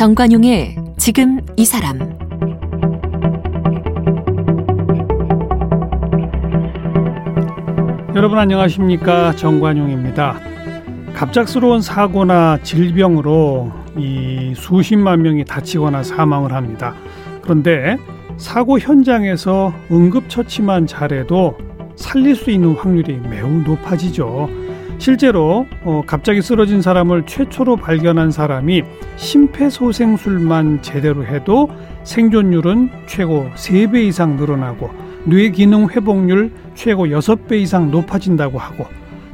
정관용의 지금 이 사람 여러분 안녕하십니까 정관용입니다. 갑작스러운 사고나 질병으로 이 수십만 명이 다치거나 사망을 합니다. 그런데 사고 현장에서 응급처치만 잘해도 살릴 수 있는 확률이 매우 높아지죠. 실제로 어, 갑자기 쓰러진 사람을 최초로 발견한 사람이 심폐소생술만 제대로 해도 생존율은 최고 3배 이상 늘어나고 뇌 기능 회복률 최고 6배 이상 높아진다고 하고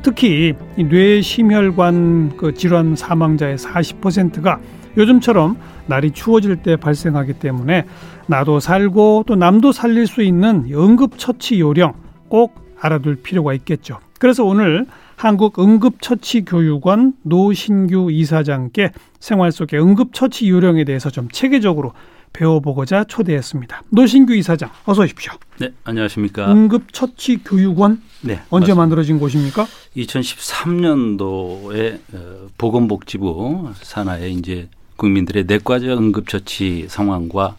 특히 뇌 심혈관 그 질환 사망자의 40%가 요즘처럼 날이 추워질 때 발생하기 때문에 나도 살고 또 남도 살릴 수 있는 응급처치 요령 꼭 알아둘 필요가 있겠죠. 그래서 오늘 한국응급처치교육원 노신규 이사장께 생활 속의 응급처치 요령에 대해서 좀 체계적으로 배워보고자 초대했습니다. 노신규 이사장, 어서 오십시오. 네, 안녕하십니까. 응급처치교육원 네, 언제 맞습니다. 만들어진 곳입니까? 2013년도에 어, 보건복지부 산하에 이제 국민들의 내과적 응급처치 상황과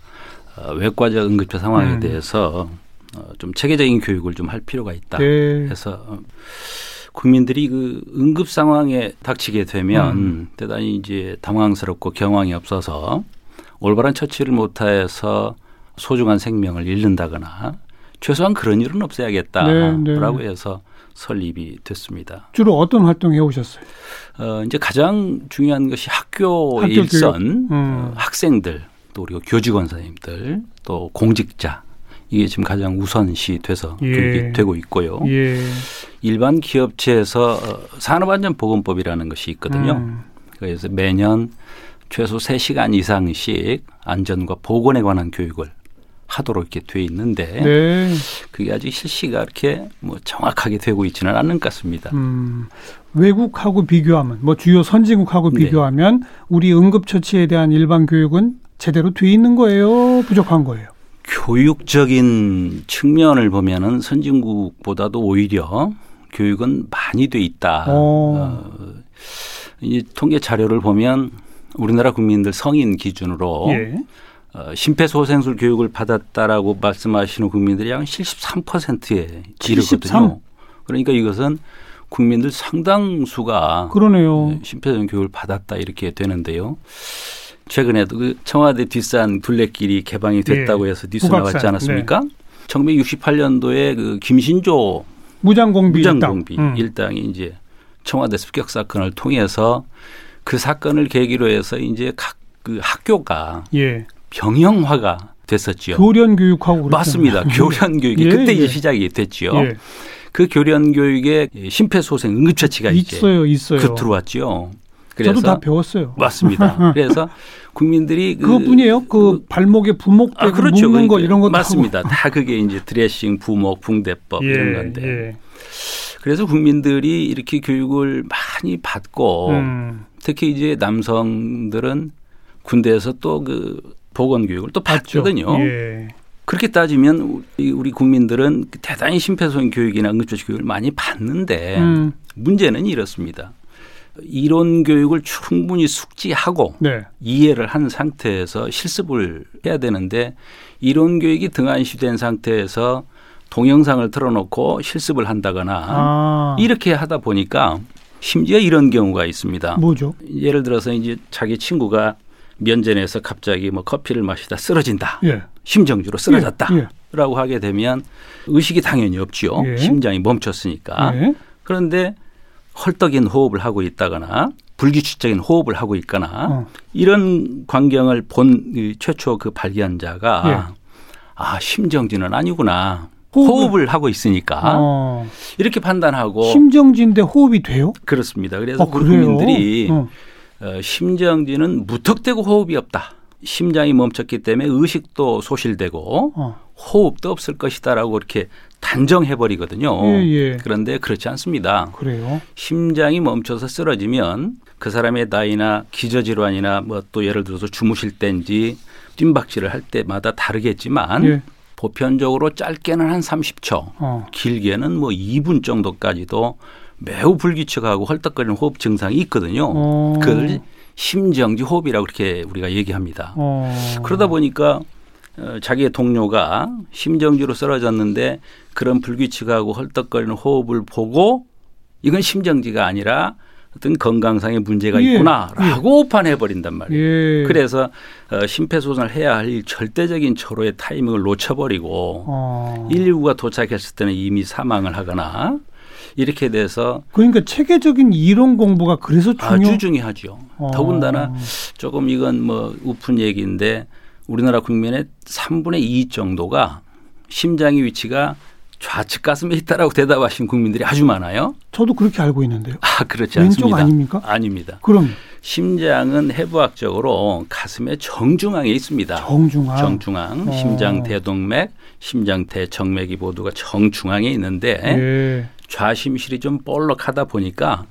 어, 외과적 응급처치 상황에 음. 대해서 어, 좀 체계적인 교육을 좀 할 필요가 있다. 네. 해서 어, 국민들이 그 응급 상황에 닥치게 되면 음. 대단히 이제 당황스럽고 경황이 없어서 올바른 처치를 못해서 소중한 생명을 잃는다거나 최소한 그런 일은 없어야겠다라고 네, 네. 해서 설립이 됐습니다. 주로 어떤 활동 해오셨어요? 어, 이제 가장 중요한 것이 학교 학교 일선. 음. 어, 학생들 또 그리고 교직원 선생님들 또 공직자 이게 지금 가장 우선시 돼서 예. 교육이 되고 있고요. 예. 일반 기업체에서 어, 산업안전보건법이라는 것이 있거든요. 음. 그래서 매년 최소 3시간 이상씩 안전과 보건에 관한 교육을 하도록 이렇게 돼 있는데 네. 그게 아직 실시가 이렇게 뭐 정확하게 되고 있지는 않은 것 같습니다. 음, 외국하고 비교하면 뭐 주요 선진국하고 네. 비교하면 우리 응급처치에 대한 일반 교육은 제대로 돼 있는 거예요, 부족한 거예요. 교육적인 측면을 보면은 선진국보다도 오히려 교육은 많이 돼 있다. 어. 어, 이 통계 자료를 보면 우리나라 국민들 성인 기준으로 예. 어, 심폐소생술 교육을 받았다라고 말씀하시는 국민들이 약 73%에 73? 이르거든요. 그러니까 이것은 국민들 상당수가 그러네요. 네, 심폐소생 교육을 받았다 이렇게 되는데요. 최근에도 그 청와대 뒷산 둘레길이 개방이 됐다고 예. 해서 뉴스 북악산. 나왔지 않았습니까? 1968년도에 그 김신조 무장공비 무장공비 일당. 음. 일당이 이제 청와대 습격 사건을 통해서 그 사건을 계기로 해서 이제 각 그 학교가 예. 병영화가 됐었지요. 교련 교육하고 그렇잖아요. 맞습니다. 교련 교육이 예, 그때 예. 이제 시작이 됐지요. 예. 그 교련 교육에 심폐소생 응급처치가 이제 있어요, 있어요. 그 들어왔지요. 그래서 저도 다 배웠어요. 맞습니다. 그래서 국민들이 그 그것뿐이에요. 그, 발목에 부목되고 아, 그렇죠. 묶는 거 그러니까 이런 것도 맞습니다. 하고. 다 그게 이제 드레싱, 부목, 붕대법 예, 이런 건데. 예. 그래서 국민들이 이렇게 교육을 많이 받고 음. 특히 이제 남성들은 군대에서 또 그 보건 교육을 또. 받거든요. 예. 그렇게 따지면 우리, 국민들은 대단히 심폐소생 교육이나 응급처치 교육을 많이 받는데 음. 문제는 이렇습니다. 이론 교육을 충분히 숙지하고 네. 이해를 한 상태에서 실습을 해야 되는데 이론 교육이 등한시된 상태에서 동영상을 틀어놓고 실습을 한다거나 아. 이렇게 하다 보니까 심지어 이런 경우가 있습니다. 뭐죠? 예를 들어서 이제 자기 친구가 면전에서 갑자기 뭐 커피를 마시다 쓰러진다. 예. 심정지로 쓰러졌다. 예, 라고 하게 되면 의식이 당연히 없죠. 예. 심장이 멈췄으니까. 예. 그런데 헐떡인 호흡을 하고 있다거나 불규칙적인 호흡을 하고 있거나 어. 이런 광경을 본 이 최초 그 발견자가 예. 아 심정지는 아니구나 호흡을- 호흡을, 하고 있으니까 어. 이렇게 판단하고 심정지인데 호흡이 돼요? 그렇습니다. 그래서 어? 국민들이 어. 어, 심정지는 무턱대고 호흡이 없다. 심장이 멈췄기 때문에 의식도 소실되고 어. 호흡도 없을 것이다라고 이렇게 단정해 버리거든요. 예, 예. 그런데 그렇지 않습니다. 그래요. 심장이 멈춰서 쓰러지면 그 사람의 나이나 기저질환이나 뭐 또 예를 들어서 주무실 때인지 뜀박질을 할 때마다 다르겠지만 예. 보편적으로 짧게는 한 30초, 어. 길게는 뭐 2분 정도까지도 매우 불규칙하고 헐떡거리는 호흡 증상이 있거든요. 어. 그걸 심정지 호흡이라고 그렇게 우리가 얘기합니다. 어. 그러다 보니까 어, 자기의 동료가 심정지로 쓰러졌는데 그런 불규칙하고 헐떡거리는 호흡을 보고 이건 심정지가 아니라 어떤 건강상의 문제가 예, 있구나라고 오판해 버린단 말이에요. 예. 그래서 어, 심폐소생을 해야 할 절대적인 초로의 타이밍을 놓쳐버리고 어. 119가 도착했을 때는 이미 사망을 하거나 이렇게 돼서 그러니까 체계적인 이론 공부가 그래서 중요. 아주 중요하죠. 어. 더군다나 조금 이건 뭐 우픈 얘기인데 우리나라 국민의 3분의 2 정도가 심장의 위치가 좌측 가슴에 있다라고 대답하신 국민들이 아주 많아요. 저도 그렇게 알고 있는데요. 아 그렇지 왼쪽 않습니다. 아닙니까? 아닙니다. 그럼 심장은 해부학적으로 가슴의 정중앙에 있습니다. 정중앙. 정중앙, 어. 심장 대동맥, 심장 대정맥이 모두가 정중앙에 있는데 예. 좌심실이 좀 볼록하다 보니까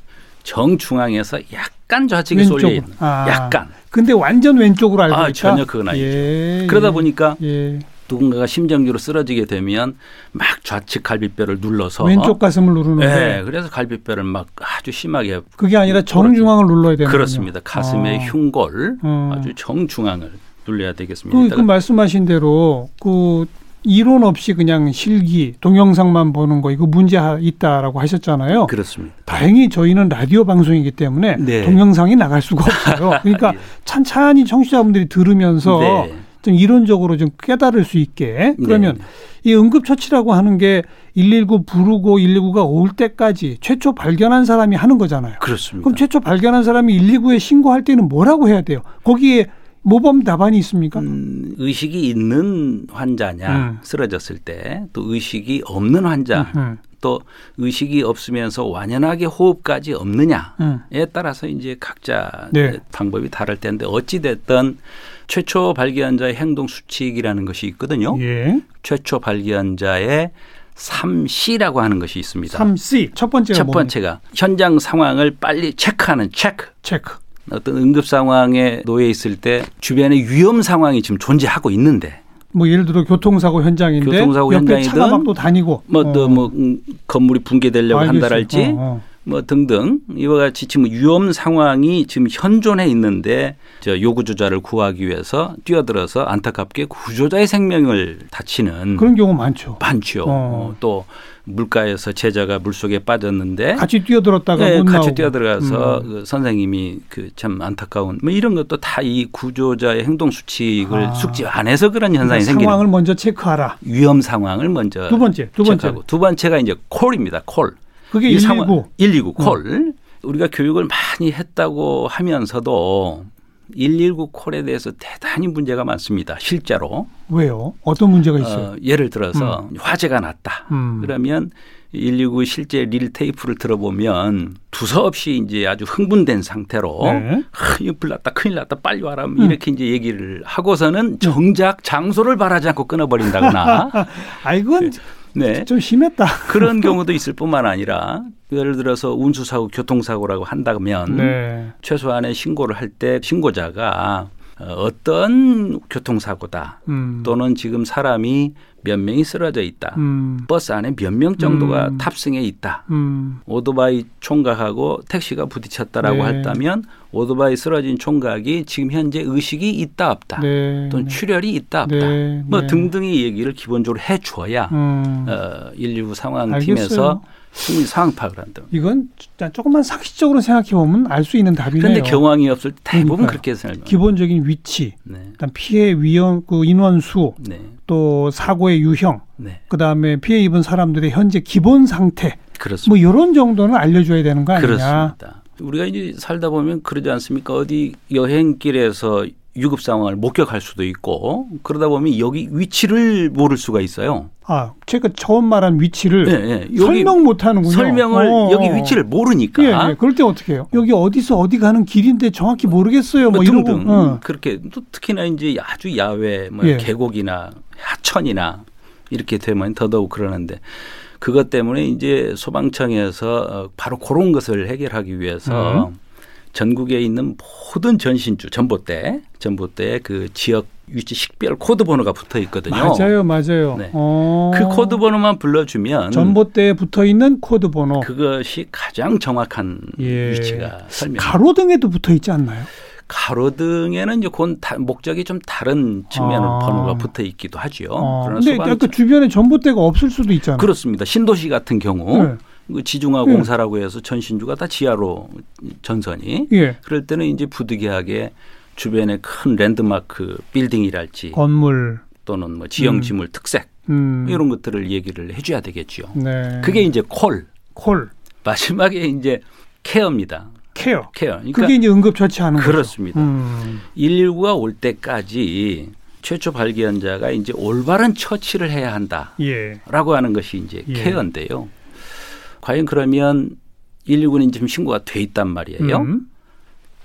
정중앙에서 약 간 좌측에 왼쪽으로. 있는 아. 약간 근데 완전 왼쪽으로 알고 아, 있다. 전혀 그건 아니죠. 예. 그러다 보니까 예. 누군가가 심정지로 쓰러지게 되면 막 좌측 갈비뼈를 눌러서 왼쪽 가슴을 누르는데 네, 그래서 갈비뼈를 막 아주 심하게 그게 아니라 정중앙을 눌러야 되는 그렇습니다. 가슴의 아. 흉골 어. 아주 정중앙을 눌러야 되겠습니다. 그, 그 말씀하신 대로 그 이론 없이 그냥 실기 동영상만 보는 거 이거 문제 하- 있다라고 하셨잖아요. 그렇습니다. 다행히 저희는 라디오 방송이기 때문에 네. 동영상이 나갈 수가 없어요. 그러니까 예. 찬찬히 청취자분들이 들으면서 네. 좀 이론적으로 좀 깨달을 수 있게 그러면 네. 이 응급처치라고 하는 게 119 부르고 119가 올 때까지 최초 발견한 사람이 하는 거잖아요. 그렇습니다. 그럼 최초 발견한 사람이 119에 신고할 때는 뭐라고 해야 돼요? 거기에 모범 답안이 있습니까? 음, 의식이 있는 환자냐 음. 쓰러졌을 때 또 의식이 없는 환자 음, 또 의식이 없으면서 완연하게 호흡까지 없느냐에 음. 따라서 이제 각자 네. 방법이 다를 텐데 어찌 됐든 최초 발견자의 행동 수칙이라는 것이 있거든요. 예. 최초 발견자의 3C라고 하는 것이 있습니다. 3C 첫 번째가 첫 뭡니까? 번째가 현장 상황을 빨리 체크하는 체크. 체크. 어떤 응급 상황에 놓여 있을 때 주변에 위험 상황이 지금 존재하고 있는데 뭐 예를 들어 교통사고 현장인데 교통사고 옆에 현장이든 차가 막또 다니고 뭐또 어. 뭐 건물이 붕괴되려고. 한다랄지 어, 어. 뭐 등등 이와 같이 지금 위험 상황이 지금 현존해 있는데 저 요구조자를 구하기 위해서 뛰어들어서 안타깝게 구조자의 생명을 다치는 그런 경우 많죠. 많죠. 어. 어, 또 물가에서 제자가 물속에 빠졌는데 같이 뛰어들었다가 네, 못 같이 나오고. 뛰어들어가서 음. 그 선생님이 그 참 안타까운 뭐 이런 것도 다 이 구조자의 행동 수칙을 아. 숙지 안 해서 그런 현상이 그러니까 생기는 상황을 먼저 체크하라. 위험 상황을 먼저 두 번째, 두 번째. 두 번째가 이제 콜입니다. 콜. 그게 이 119. 상황- 119 콜. 우리가 교육을 많이 했다고 하면서도 119 콜에 대해서 대단히 문제가 많습니다. 실제로. 왜요? 어떤 문제가 있어요? 어, 예를 들어서 화재가 났다. 음. 그러면 119 실제 릴 테이프를 들어보면 두서없이 이제 아주 흥분된 상태로 네. 아, 이거 불났다 큰일 났다 빨리 와라 뭐 이렇게 이제 얘기를 하고서는 정작 장소를 바라지 않고 끊어버린다거나 아 이건 네 좀 심했다. 그런 경우도 있을 뿐만 아니라 예를 들어서 운수사고 교통사고라고 한다면 네. 최소한의 신고를 할 때 신고자가 어, 어떤 교통사고다 음. 또는 지금 사람이 몇 명이 쓰러져 있다 음. 버스 안에 몇 명 정도가 음. 탑승해 있다 음. 오토바이 총각하고 택시가 부딪혔다라고 네. 했다면 오토바이 쓰러진 총각이 지금 현재 의식이 있다 없다 네. 또는 네. 출혈이 있다 없다 네. 뭐 네. 등등의 얘기를 기본적으로 해줘야 음. 어, 119 상황팀에서 알겠어요. 승리 상황 파악을 한다. 이건 조금만 상식적으로 생각해 보면 알 수 있는 답이네요. 그런데 경황이 없을 때 대부분 그러니까요. 그렇게 생각합니다. 기본적인 위치, 네, 그다음 피해 위험 그 인원 수, 네, 또 사고의 유형, 네, 그 다음에 피해 입은 사람들의 현재 기본 상태, 그렇습니다. 뭐 이런 정도는 알려줘야 되는 거 아니냐? 그렇습니다. 우리가 이제 살다 보면 그러지 않습니까? 어디 여행길에서 유급 상황을 목격할 수도 있고 그러다 보면 여기 위치를 모를 수가 있어요. 아, 제가 처음 말한 위치를 예, 예. 여기 설명 못 하는군요. 설명을 어, 여기 어. 위치를 모르니까 예, 예. 그럴 때 어떻게 해요? 여기 어디서 어디 가는 길인데 정확히 모르겠어요. 뭐, 뭐 이러고. 등등 어. 그렇게 또 특히나 이제 아주 야외 뭐 예. 계곡이나 하천이나 이렇게 되면 더더욱 그러는데 그것 때문에 이제 소방청에서 어, 바로 그런 것을 해결하기 위해서 음. 전국에 있는 모든 전신주 전봇대 전봇대에 그 지역 위치 식별 코드 번호가 붙어 있거든요. 맞아요, 맞아요. 네. 어. 그 코드 번호만 불러주면 전봇대에 붙어 있는 코드 번호. 그것이 가장 정확한 예. 위치가 설명. 가로등에도 붙어 있지 않나요? 가로등에는 이제 그 다- 목적이 좀 다른 측면으로 아. 번호가 붙어 있기도 하죠. 근데 소방 아까 주변에 전봇대가 없을 수도 있잖아요. 그렇습니다. 신도시 같은 경우 네. 그 지중화 네. 공사라고 해서 전신주가 다 지하로 전선이 예. 그럴 때는 이제 부득이하게 주변에 큰 랜드마크 빌딩이랄지 건물. 또는 뭐 지형 지물 특색 음. 이런 것들을 얘기를 해줘야 되겠죠. 네. 그게 이제 콜 call, 마지막에 이제 care입니다. care. care. 그러니까 그게 이제 응급처치하는 거죠. 그렇습니다. 음. 119가 올 때까지 최초 발견자가 이제 올바른 처치를 해야 한다라고 예. 하는 것이 이제 예. care인데요. 과연 그러면 119는 지금 신고가 돼 있단 말이에요. 음.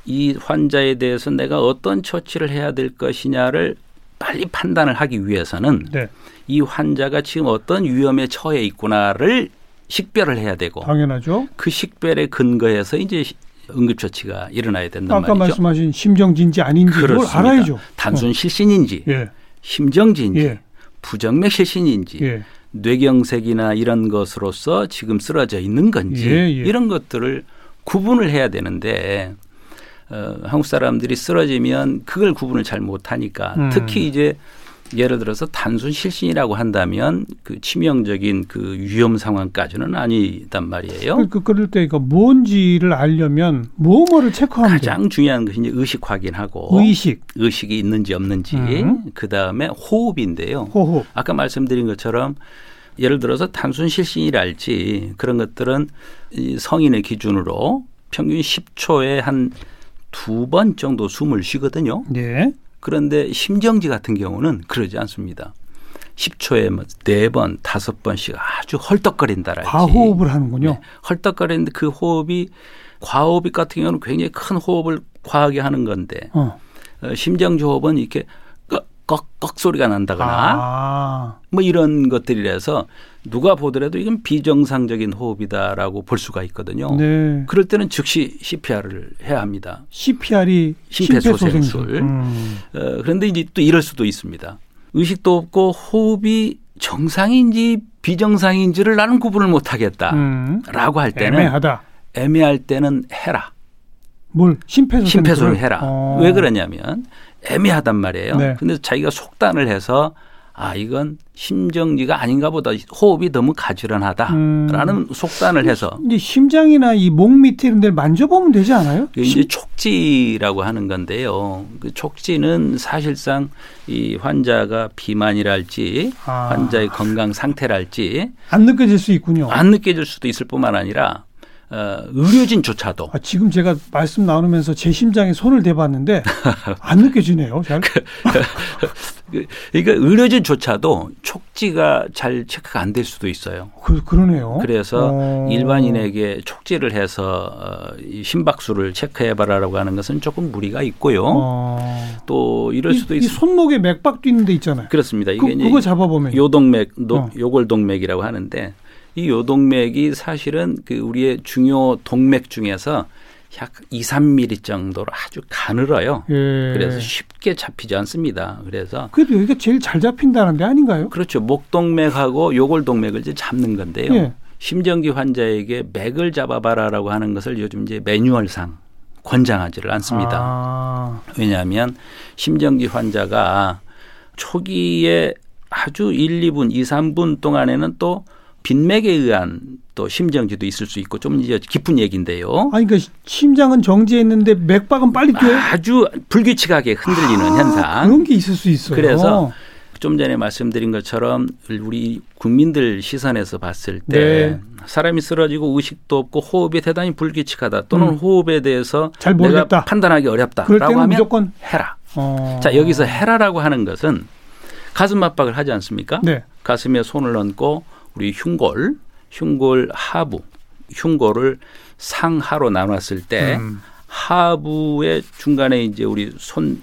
이 환자에 대해서 내가 어떤 처치를 해야 될 것이냐를 빨리 판단을 하기 위해서는 네. 이 환자가 지금 어떤 위험에 처해 있구나를 식별을 해야 되고 당연하죠. 그 식별에 근거해서 이제 시- 응급 처치가 일어나야 된단 아까 말이죠. 말씀하신 심정지인지 아닌지 그걸. 알아야죠. 단순 실신인지 예. 심정지인지 예. 부정맥 실신인지 예. 뇌경색이나 이런 것으로서 지금 쓰러져 있는 건지 예, 예. 이런 것들을 구분을 해야 되는데 어, 한국 사람들이 쓰러지면 그걸 구분을 잘 못하니까 음. 특히 이제 예를 들어서 단순 실신이라고 한다면 그 치명적인 그 위험 상황까지는 아니단 말이에요. 그, 그 그럴 때 이거 뭔지를 알려면 뭐뭐를 체크하면 돼요. 가장 중요한 것이 이제 의식 확인하고 의식, 의식이 있는지 없는지 음. 그 다음에 호흡인데요. 호흡. 아까 말씀드린 것처럼 예를 들어서 단순 실신이랄지 그런 것들은 이 성인의 기준으로 평균 10초에 한 두 번 정도 숨을 쉬거든요. 예. 그런데 심정지 같은 경우는 그러지 않습니다. 10초에 뭐네 번, 다섯 번씩 아주 헐떡거린다랄지. 과호흡을 하는군요. 네, 헐떡거리는데 그 호흡이 과호흡 같은 경우는 굉장히 큰 호흡을 과하게 하는 건데 어. 어, 심정지 호흡은 이렇게 꺽꺽꺽 소리가 난다거나 아. 뭐 이런 것들이라서 누가 보더라도 이건 비정상적인 호흡이다라고 볼 수가 있거든요. 네. 그럴 때는 즉시 CPR을 해야 합니다. CPR이 심폐소생술. 심폐소생술. 음. 어, 그런데 이제 또 이럴 수도 있습니다. 의식도 없고 호흡이 정상인지 비정상인지를 나는 구분을 못 하겠다라고 음. 할 때는 애매하다. 애매할 때는 해라. 뭘 심폐소생술 심폐소생술 해라. 어. 왜 그러냐면 애매하단 말이에요. 네. 근데 자기가 속단을 해서 아 이건 심정지가 아닌가 보다 호흡이 너무 가지런하다라는 음. 속단을 해서 이제 심장이나 이 목 밑에 이런 데를 만져보면 되지 않아요? 이제 촉지라고 하는 건데요. 그 촉지는 사실상 이 환자가 비만이랄지 아. 환자의 건강 상태랄지 안 느껴질 수 있군요. 안 느껴질 수도 있을 뿐만 아니라 어, 의료진조차도 아, 지금 제가 말씀 나누면서 제 심장에 손을 대봤는데 안 느껴지네요. 잘. 그, 그러니까 의료진조차도 촉지가 잘 체크가 안 될 수도 있어요. 그, 그러네요. 그래서 어. 일반인에게 촉지를 해서 어, 이 심박수를 체크해봐라라고 하는 것은 조금 무리가 있고요. 어. 또 이럴 수도 있습니다. 손목에 맥박 뛰는 데 있잖아요. 그렇습니다. 이게 그, 그거 잡아보면 요동맥, 노, 어. 요골동맥이라고 하는데 이 요동맥이 사실은 그 우리의 중요 동맥 중에서 약 2, 3mm 정도로 아주 가늘어요. 예. 그래서 쉽게 잡히지 않습니다. 그래서 그래도 여기가 제일 잘 잡힌다는 데 아닌가요? 그렇죠. 목동맥하고 요골동맥을 이제 잡는 건데요. 예. 심정지 환자에게 맥을 잡아봐라라고 하는 것을 요즘 이제 매뉴얼상 권장하지를 않습니다. 아. 왜냐하면 심정지 환자가 초기에 아주 1, 2분, 2, 3분 동안에는 또 빈맥에 의한 또 심정지도 있을 수 있고 좀 이제 깊은 얘기인데요. 아니 그러니까 심장은 정지했는데 맥박은 빨리 뛰어요. 아주 불규칙하게 흔들리는 아, 현상. 그런 게 있을 수 있어요. 그래서 좀 전에 말씀드린 것처럼 우리 국민들 시선에서 봤을 때 네. 사람이 쓰러지고 의식도 없고 호흡이 대단히 불규칙하다 또는 음. 호흡에 대해서 잘 내가 모르겠다. 판단하기 그럴 어렵다라고 때는 하면 무조건 해라. 어. 자 여기서 해라라고 하는 것은 가슴 압박을 하지 않습니까? 네. 가슴에 손을 얹고 우리 흉골, 흉골 하부, 흉골을 상하로 나눴을 때 음. 하부의 중간에 이제 우리 손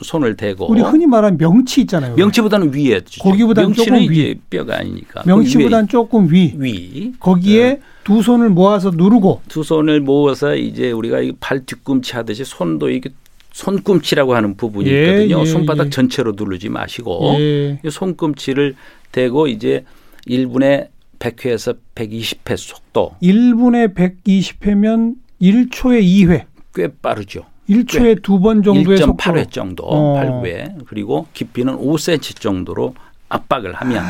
손을 대고 우리 흔히 말하는 명치 있잖아요. 명치보다는 위에 거기보다는 명치는 조금 위. 뼈가 아니니까 명치보다는 조금 위. 그 위. 거기에 두 손을 모아서 누르고 두 손을 모아서 이제 우리가 이발 뒤꿈치 하듯이 손도 이게 손꿈치라고 하는 부분이 예, 있거든요. 예, 손바닥 예. 전체로 누르지 마시고 예. 이 손꿈치를 대고 이제 1분에 100회에서 120회 속도 1분에 120회면 1초에 2회. 꽤 빠르죠. 1초에 두 번 정도의 속도. 1.8회 정도 어. 발구에 그리고 깊이는 5cm 정도로 압박을 하면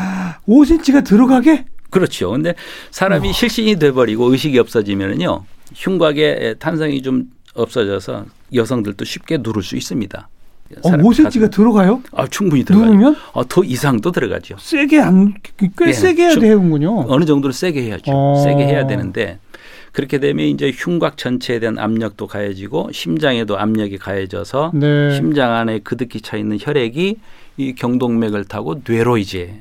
5cm가 들어가게? 그렇죠. 근데 사람이 어. 실신이 돼버리고 의식이 없어지면은요 흉곽에 탄성이 좀 없어져서 여성들도 쉽게 누를 수 있습니다. 어, 사람 5cm가 가슴- 들어가요? 아, 충분히 들어가요. 누르면 어, 더 이상도 들어가죠. 세게 안, 꽤 예, 세게 해야 좀- 되는군요. 어느 정도로 세게 해야죠. 어. 세게 해야 되는데 그렇게 되면 이제 흉곽 전체에 대한 압력도 가해지고 심장에도 압력이 가해져서 네. 심장 안에 그득히 차 있는 혈액이 이 경동맥을 타고 뇌로 이제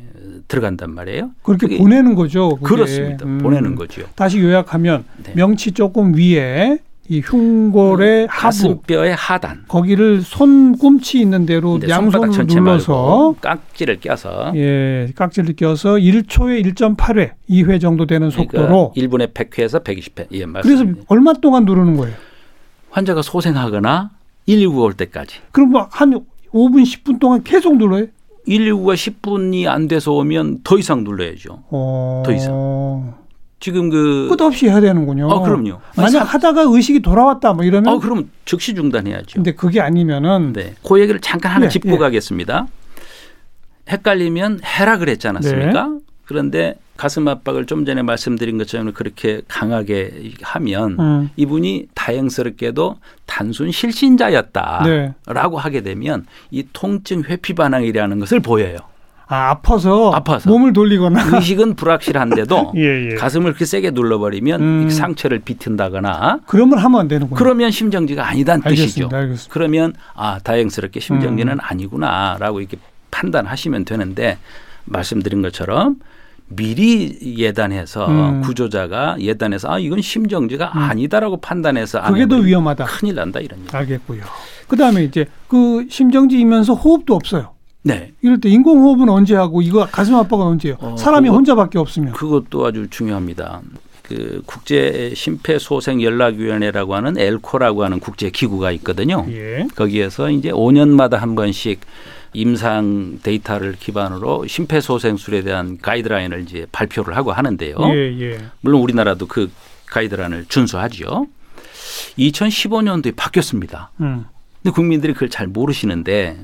들어간단 말이에요. 그렇게 보내는 거죠. 그게. 그렇습니다. 음. 보내는 거죠. 다시 요약하면 네. 명치 조금 위에 이 흉골의 하부 가슴뼈의 하단, 거기를 손꿈치 있는 대로 양손으로 전체 눌러서 깍지를 껴서 예, 깍지를 껴서 1초에 1.8회, 2회 정도 되는 속도로 그러니까 1분에 100회에서 120회. 예, 그래서. 얼마 동안 누르는 거예요? 환자가 소생하거나 119가 올 때까지. 그럼 뭐 한 5분, 10분 동안 계속 눌러요? 119가 10분이 안 돼서 오면 더 이상 눌러야죠. 어... 더 이상. 지금 그 끝없이 해야 되는군요. 어, 그럼요. 만약 아니, 하다가 의식이 돌아왔다 뭐 이러면 어, 그럼 즉시 중단해야죠. 근데 그게 아니면은 네. 그 얘기를 잠깐 하나 예, 짚고 예. 가겠습니다. 헷갈리면 해라 그랬지 않았습니까? 네. 그런데 가슴 압박을 좀 전에 말씀드린 것처럼 그렇게 강하게 하면 음, 이분이 다행스럽게도 단순 실신자였다라고 네. 하게 되면 이 통증 회피 반응이라는 것을 보여요. 아, 아파서, 아파서. 몸을 돌리거나 의식은 불확실한데도 예, 예. 가슴을 그렇게 세게 눌러버리면 음. 상처를 비튼다거나 그러면 하면 안 되는군요. 그러면 심정지가 아니다는 뜻이죠. 알겠습니다. 알겠습니다. 그러면 아 다행스럽게 심정지는 음. 아니구나라고 이렇게 판단하시면 되는데 말씀드린 것처럼 미리 예단해서 음. 구조자가 예단해서 아 이건 심정지가 아니다라고 판단해서 안 그게 더 위험하다. 큰일 난다 이런 얘기. 알겠고요. 그다음에 이제 그 심정지이면서 호흡도 없어요. 네, 이럴 때 인공호흡은 언제 하고 이거 가슴 압박은 언제요? 어, 사람이 그거- 혼자밖에 없으면. 그것도 아주 중요합니다. 그 국제 심폐소생 연락위원회라고 하는 엘코라고 하는 국제 기구가 있거든요. 예. 거기에서 이제 5년마다 한 번씩 임상 데이터를 기반으로 심폐소생술에 대한 가이드라인을 이제 발표를 하고 하는데요. 예, 예. 물론 우리나라도 그 가이드라인을 준수하죠. 2015년도에 바뀌었습니다. 음. 근데 국민들이 그걸 잘 모르시는데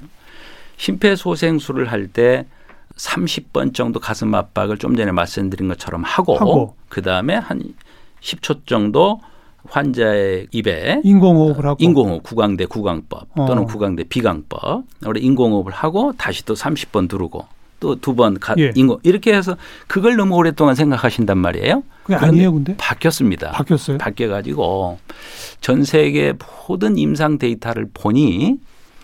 심폐소생술을 할 때 30번 정도 가슴 압박을 좀 전에 말씀드린 것처럼 하고, 하고. 그다음에 한 10초 정도 환자의 입에 인공호흡을 하고. 인공호흡 구강대 구강법 또는 어. 구강대 비강법 우리 인공호흡을 하고 다시 또 30번 누르고 또 두번 예. 인공 이렇게 해서 그걸 너무 오랫동안 생각하신단 말이에요. 그게 아니에요, 근데? 바뀌었습니다. 바뀌었어요. 바뀌어 가지고 전 세계 모든 임상 데이터를 보니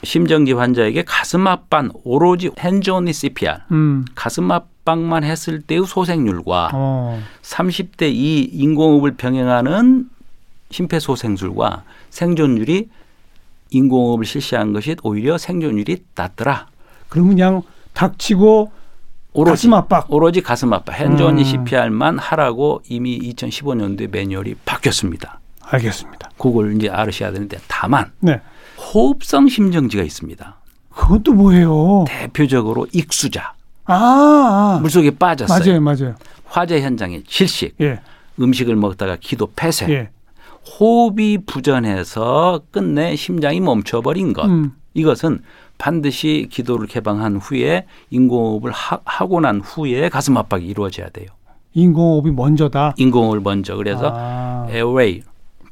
심정지 환자에게 가슴 압박 오로지 핸즈온리 CPR 음. 가슴 압박만 했을 때의 소생률과 어. 30대 이 인공호흡을 병행하는 심폐소생술과 생존율이 인공호흡을 실시한 것이 오히려 생존율이 낮더라. 그러면 그냥 닥치고 오로지 가슴 압박. 오로지 가슴 압박. 핸즈온리 음. CPR만 하라고 이미 2015년도에 매뉴얼이 바뀌었습니다. 알겠습니다. 그걸 이제 알으셔야 되는데 다만 네. 호흡성 심정지가 있습니다. 또 뭐예요? 대표적으로 익수자. 아, 아. 물속에 빠졌어요. 맞아요, 맞아요. 화재 현장에 질식, 예, 음식을 먹다가 기도 폐쇄, 예. 호흡이 부전해서 끝내 심장이 멈춰버린 것. 음. 이것은 반드시 기도를 개방한 후에 인공호흡을 하, 고난 후에 가슴 압박이 이루어져야 돼요. 인공호흡이 먼저다. 인공호흡을 먼저 그래서 아. airway,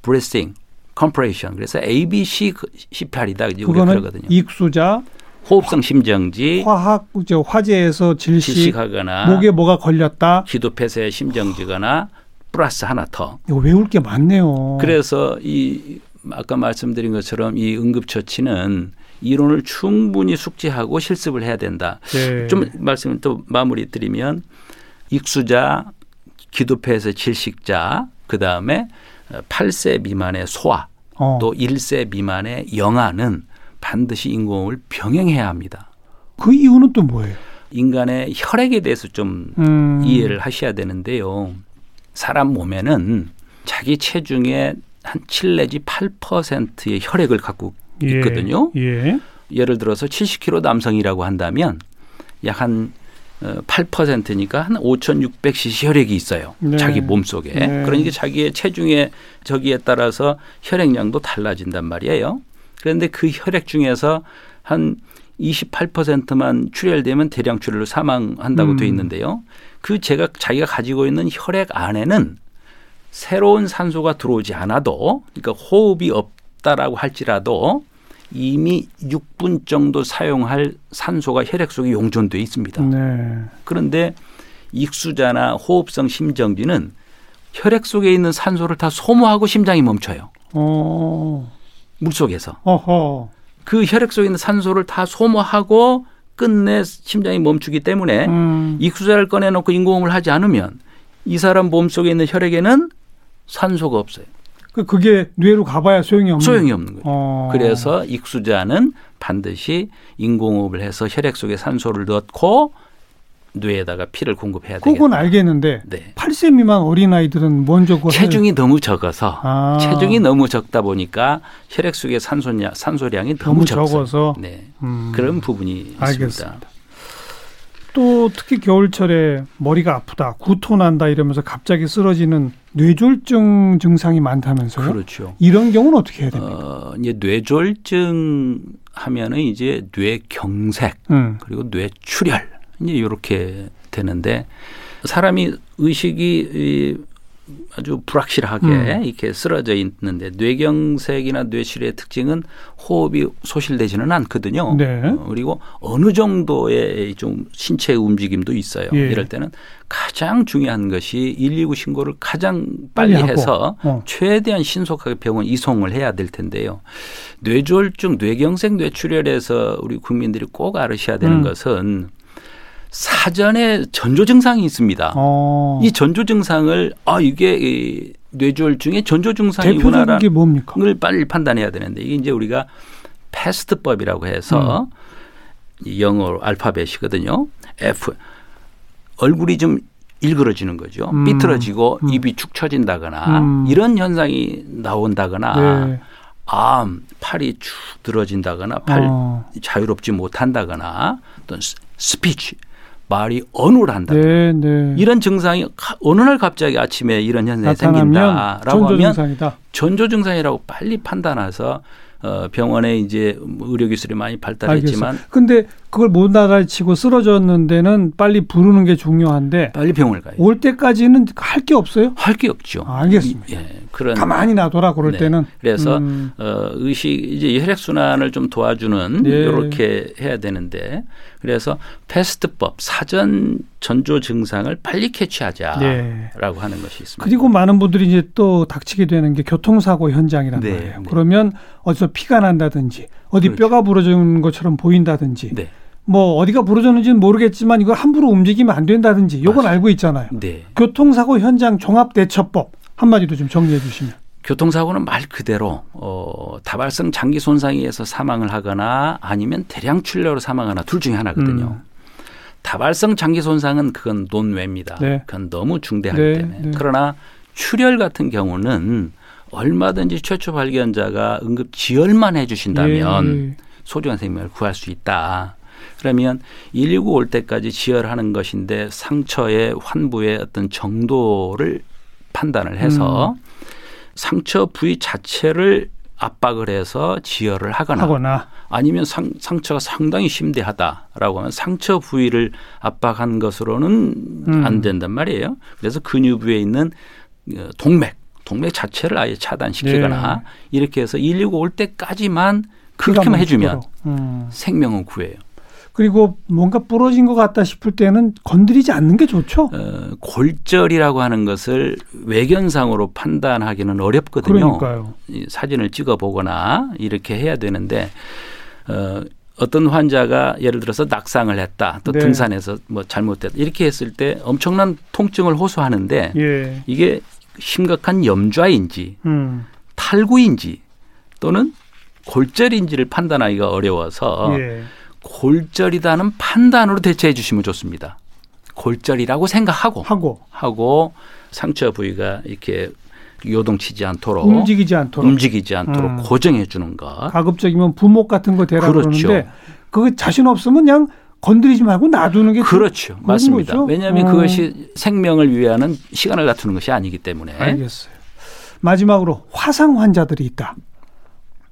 breathing, compression 그래서 ABC 그 CPR이다 이제 우리가 그러거든요. 익수자, 호흡성 심정지, 화학 저 화재에서 질식, 질식 하거나 목에 뭐가 걸렸다. 기도 폐쇄 심정지거나 플러스 하나 더. 이거 외울 게 많네요. 그래서 이 아까 말씀드린 것처럼 이 응급처치는 이론을 충분히 숙지하고 실습을 해야 된다. 네. 좀 말씀을 또 마무리 드리면 익수자, 기도폐에서 질식자, 그 다음에 8세 미만의 소아, 어. 또 1세 미만의 영아는 반드시 인공호흡을 병행해야 합니다. 그 이유는 또 뭐예요? 인간의 혈액에 대해서 좀 음. 이해를 하셔야 되는데요. 사람 몸에는 자기 체중의 한 7 내지 8%의 혈액을 갖고 예, 있거든요. 예. 예를 들어서 70kg 남성이라고 한다면 약한 8%니까 한 5,600cc 혈액이 있어요. 네. 자기 몸 속에. 네. 그러니까 자기의 체중의 저기에 따라서 혈액량도 달라진단 말이에요. 그런데 그 혈액 중에서 한 28%만 출혈되면 대량 출혈로 사망한다고 음. 돼 있는데요. 그 제가 자기가 가지고 있는 혈액 안에는 새로운 산소가 들어오지 않아도 그러니까 호흡이 없다라고 할지라도 이미 6분 정도 사용할 산소가 혈액 속에 용존돼 있습니다. 네. 그런데 익수자나 호흡성 심정지는 혈액 속에 있는 산소를 다 소모하고 심장이 멈춰요. 어. 물 속에서. 어허. 그 혈액 속에 있는 산소를 다 소모하고 끝내 심장이 멈추기 때문에 음. 익수자를 꺼내놓고 인공호흡을 하지 않으면 이 사람 몸 속에 있는 혈액에는 산소가 없어요. 그 그게 뇌로 가봐야 소용이 없는. 소용이 없는 거예요. 어. 그래서 익수자는 반드시 인공호흡을 해서 혈액 속에 산소를 넣고 뇌에다가 피를 공급해야 되겠다. 그건 알겠는데 네. 8세 미만 어린 아이들은 먼저 체중이 너무 적어서 할- 아. 체중이 너무 적다 보니까 혈액 속의 산소량, 산소량이 너무, 너무 적어서 네. 음. 그런 부분이 있습니다. 알겠습니다. 또 특히 겨울철에 머리가 아프다, 구토난다 이러면서 갑자기 쓰러지는 뇌졸중 증상이 많다면서요? 그렇죠. 이런 경우는 어떻게 해야 됩니까? 어, 이제 뇌졸중 하면은 이제 뇌경색 음. 그리고 뇌출혈 이제 이렇게 되는데 사람이 의식이 이 아주 불확실하게 음. 이렇게 쓰러져 있는데 뇌경색이나 뇌출혈의 특징은 호흡이 소실되지는 않거든요. 네. 어, 그리고 어느 정도의 좀 신체 움직임도 있어요. 예. 이럴 때는 가장 중요한 것이 119 신고를 가장 빨리, 빨리. 해서 어. 최대한 신속하게 병원 이송을 해야 될 텐데요. 뇌졸중, 뇌경색, 뇌출혈에서 우리 국민들이 꼭 알으셔야 되는 음. 것은 사전에 전조 증상이 있습니다. 어. 이 전조 증상을 아 이게 이 뇌졸중의 전조 증상이구나를 게 뭡니까? 빨리 판단해야 되는데 이게 이제 우리가 패스트법이라고 해서 이 영어 알파벳이거든요. F 얼굴이 좀 일그러지는 거죠. 음. 삐뚤어지고 음. 입이 축 처진다거나 음. 이런 현상이 나온다거나 네. 암 팔이 축 늘어진다거나 팔 어. 자유롭지 못한다거나 또는 스- 스피치 말이 언어를 한다. 네, 네. 이런 증상이 가- 어느 날 갑자기 아침에 이런 현상이 생긴다라고 전조 하면 증상이다. 전조 증상이라고 빨리 판단해서 어, 병원에 이제 뭐 의료 기술이 많이 발달했지만 알겠어. 근데 그걸 못 알아치고 쓰러졌는 데는 빨리 부르는 게 중요한데 빨리 병원을 가요. 올 때까지는 할 게 없어요? 할 게 없죠. 아, 알겠습니다. 이- 예, 그런 가만히 놔둬라 그럴 네. 때는. 그래서 음. 어, 의식 이제 혈액 순환을 좀 도와주는 예. 이렇게 해야 되는데 그래서 패스트법 사전 전조 증상을 빨리 캐치하자라고 네. 하는 것이 있습니다. 그리고 많은 분들이 이제 또 닥치게 되는 게 교통사고 현장이란 네, 말이에요. 네. 그러면 어디서 피가 난다든지 어디 그렇죠. 뼈가 부러지는 것처럼 보인다든지 네, 뭐 어디가 부러졌는지는 모르겠지만 이걸 함부로 움직이면 안 된다든지 요건 맞아요. 알고 있잖아요. 네. 교통사고 현장 종합대처법 한마디도 좀 정리해 주시면. 교통사고는 말 그대로 어, 다발성 장기 손상에 의해서 사망을 하거나 아니면 대량 출혈로 사망하나 둘 중에 하나거든요. 음. 다발성 장기 손상은 그건 논외입니다. 네. 그건 너무 중대하기 네, 때문에. 네. 그러나 출혈 같은 경우는 얼마든지 최초 발견자가 응급 지혈만 해주신다면 예. 소중한 생명을 구할 수 있다. 그러면 119 올 때까지 지혈하는 것인데 상처의 환부의 어떤 정도를 판단을 해서 음. 상처 부위 자체를 압박을 해서 지혈을 하거나, 하거나 아니면 상, 상처가 상당히 심대하다라고 하면 상처 부위를 압박한 것으로는 음. 안 된단 말이에요. 그래서 근육 부에 있는 어, 동맥, 동맥 자체를 아예 차단시키거나 네. 이렇게 해서 119 올 때까지만 그렇게만 해주면. 음. 생명은 구해요. 그리고 뭔가 부러진 것 같다 싶을 때는 건드리지 않는 게 좋죠. 어, 골절이라고 하는 것을 외견상으로 판단하기는 어렵거든요. 그러니까요. 이 사진을 찍어 보거나 이렇게 해야 되는데 어, 어떤 환자가 예를 들어서 낙상을 했다, 또 네. 등산에서 뭐 잘못됐다 이렇게 했을 때 엄청난 통증을 호소하는데 예. 이게 심각한 염좌인지 음. 탈구인지 또는 골절인지를 판단하기가 어려워서 예. 골절이다는 판단으로 대처해 주시면 좋습니다. 골절이라고 생각하고 하고 하고 상처 부위가 이렇게 요동치지 않도록 움직이지 않도록 움직이지 않도록 음. 고정해 주는 것. 가급적이면 부목 같은 거 대라 그렇죠. 그러는데 그거 자신 없으면 그냥 건드리지 말고 놔두는 게 그렇죠. 맞습니다. 거죠? 왜냐하면 어. 그것이 생명을 위하는 시간을 다투는 것이 아니기 때문에. 알겠어요. 마지막으로 화상 환자들이 있다.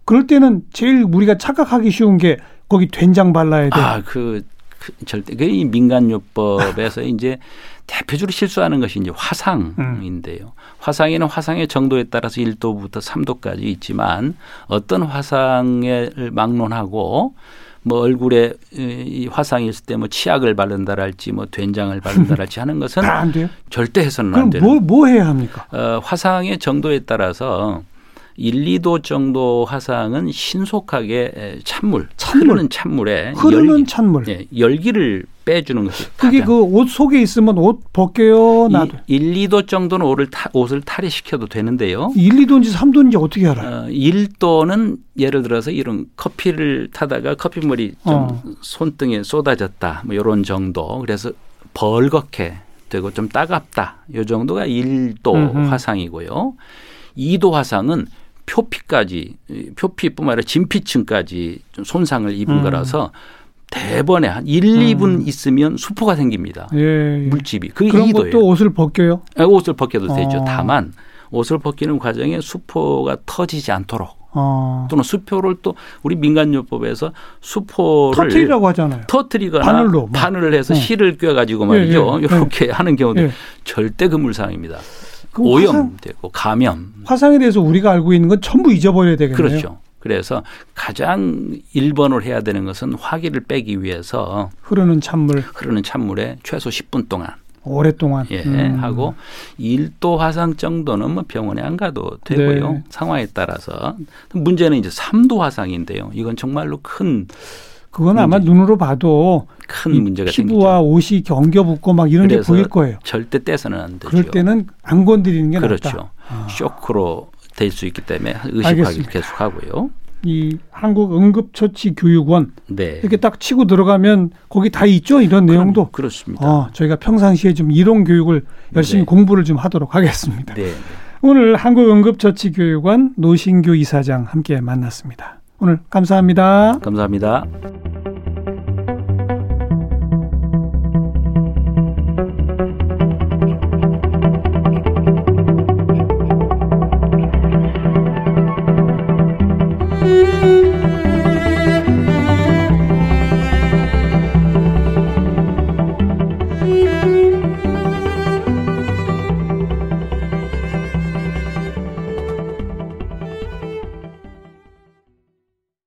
그럴 때는 제일 우리가 착각하기 쉬운 게 거기 된장 발라야 돼. 아, 그, 그 절대 그 이 민간요법에서 이제 대표적으로 실수하는 것이 이제 화상인데요. 화상에는 화상의 정도에 따라서 1도부터 3도까지 있지만 어떤 화상을 막론하고 뭐 얼굴에 이 화상이 있을 때 뭐 치약을 바른다랄지 뭐 된장을 바른다랄지 하는 것은 다 안 돼요? 절대 해서는 안 그럼 되는. 뭐, 뭐 해야 합니까? 어, 화상의 정도에 따라서 1, 2도 정도 화상은 신속하게 에, 찬물, 찬물. 흐르는 찬물에 흐르는 열기, 찬물. 예, 열기를 빼주는 것이 그게 그 옷 속에 있으면 옷 벗겨요, 나도. 이, 1, 2도 정도는 옷을, 타, 옷을 탈의시켜도 되는데요. 1, 2도인지 3도인지 어떻게 알아요? 어, 1도는 예를 들어서 이런 커피를 타다가 커피물이 좀 어. 손등에 쏟아졌다. 뭐 이런 정도. 그래서 벌겋게 되고 좀 따갑다. 요 정도가 1도 음흠. 화상이고요. 2도 화상은 표피까지 이 표피뿐만 아니라 진피층까지 좀 손상을 입은 음. 거라서 대번에 한 1, 2분 있으면 수포가 생깁니다. 예. 물집이. 그게 그런 2도예요. 것도 옷을 벗겨요? 옷을 벗겨도 되죠. 어. 다만 옷을 벗기는 과정에 수포가 터지지 않도록 어. 또는 수표를 또 우리 민간요법에서 수포를 터트리라고 하잖아요. 터트리거나 바늘로 뭐. 바늘을 해서 어. 실을 꿰 가지고 말이죠. 예, 예, 이렇게 하는 경우도 예. 절대 그 물상입니다. 그 화상, 오염되고 감염. 화상에 대해서 우리가 알고 있는 건 전부 잊어버려야 되겠네요. 그렇죠. 그래서 가장 1번으로 해야 되는 것은 화기를 빼기 위해서 흐르는 찬물 흐르는 찬물에 최소 10분 동안 오랫동안. 예, 음. 하고 1도 화상 정도는 뭐 병원에 안 가도 되고요. 네. 상황에 따라서. 문제는 이제 3도 화상인데요. 이건 정말로 큰, 그건 아마 눈으로 봐도 큰이 문제가 피부와 생기죠. 옷이 경겨붙고 막 이런 게 보일 거예요. 절대 떼서는 안 되죠. 그럴 때는 안 건드리는 게 그렇죠. 낫다. 아. 쇼크로 될 수 있기 때문에 의식하기 알겠습니다. 계속 하고요. 이 한국 응급처치 교육원 네. 이렇게 딱 치고 들어가면 거기 다 있죠 이런 내용도. 그렇습니다. 어, 저희가 평상시에 좀 이론 교육을 열심히 네. 공부를 좀 하도록 하겠습니다. 네. 오늘 한국 응급처치교육원 노신규 이사장 함께 만났습니다. 오늘 감사합니다. 감사합니다.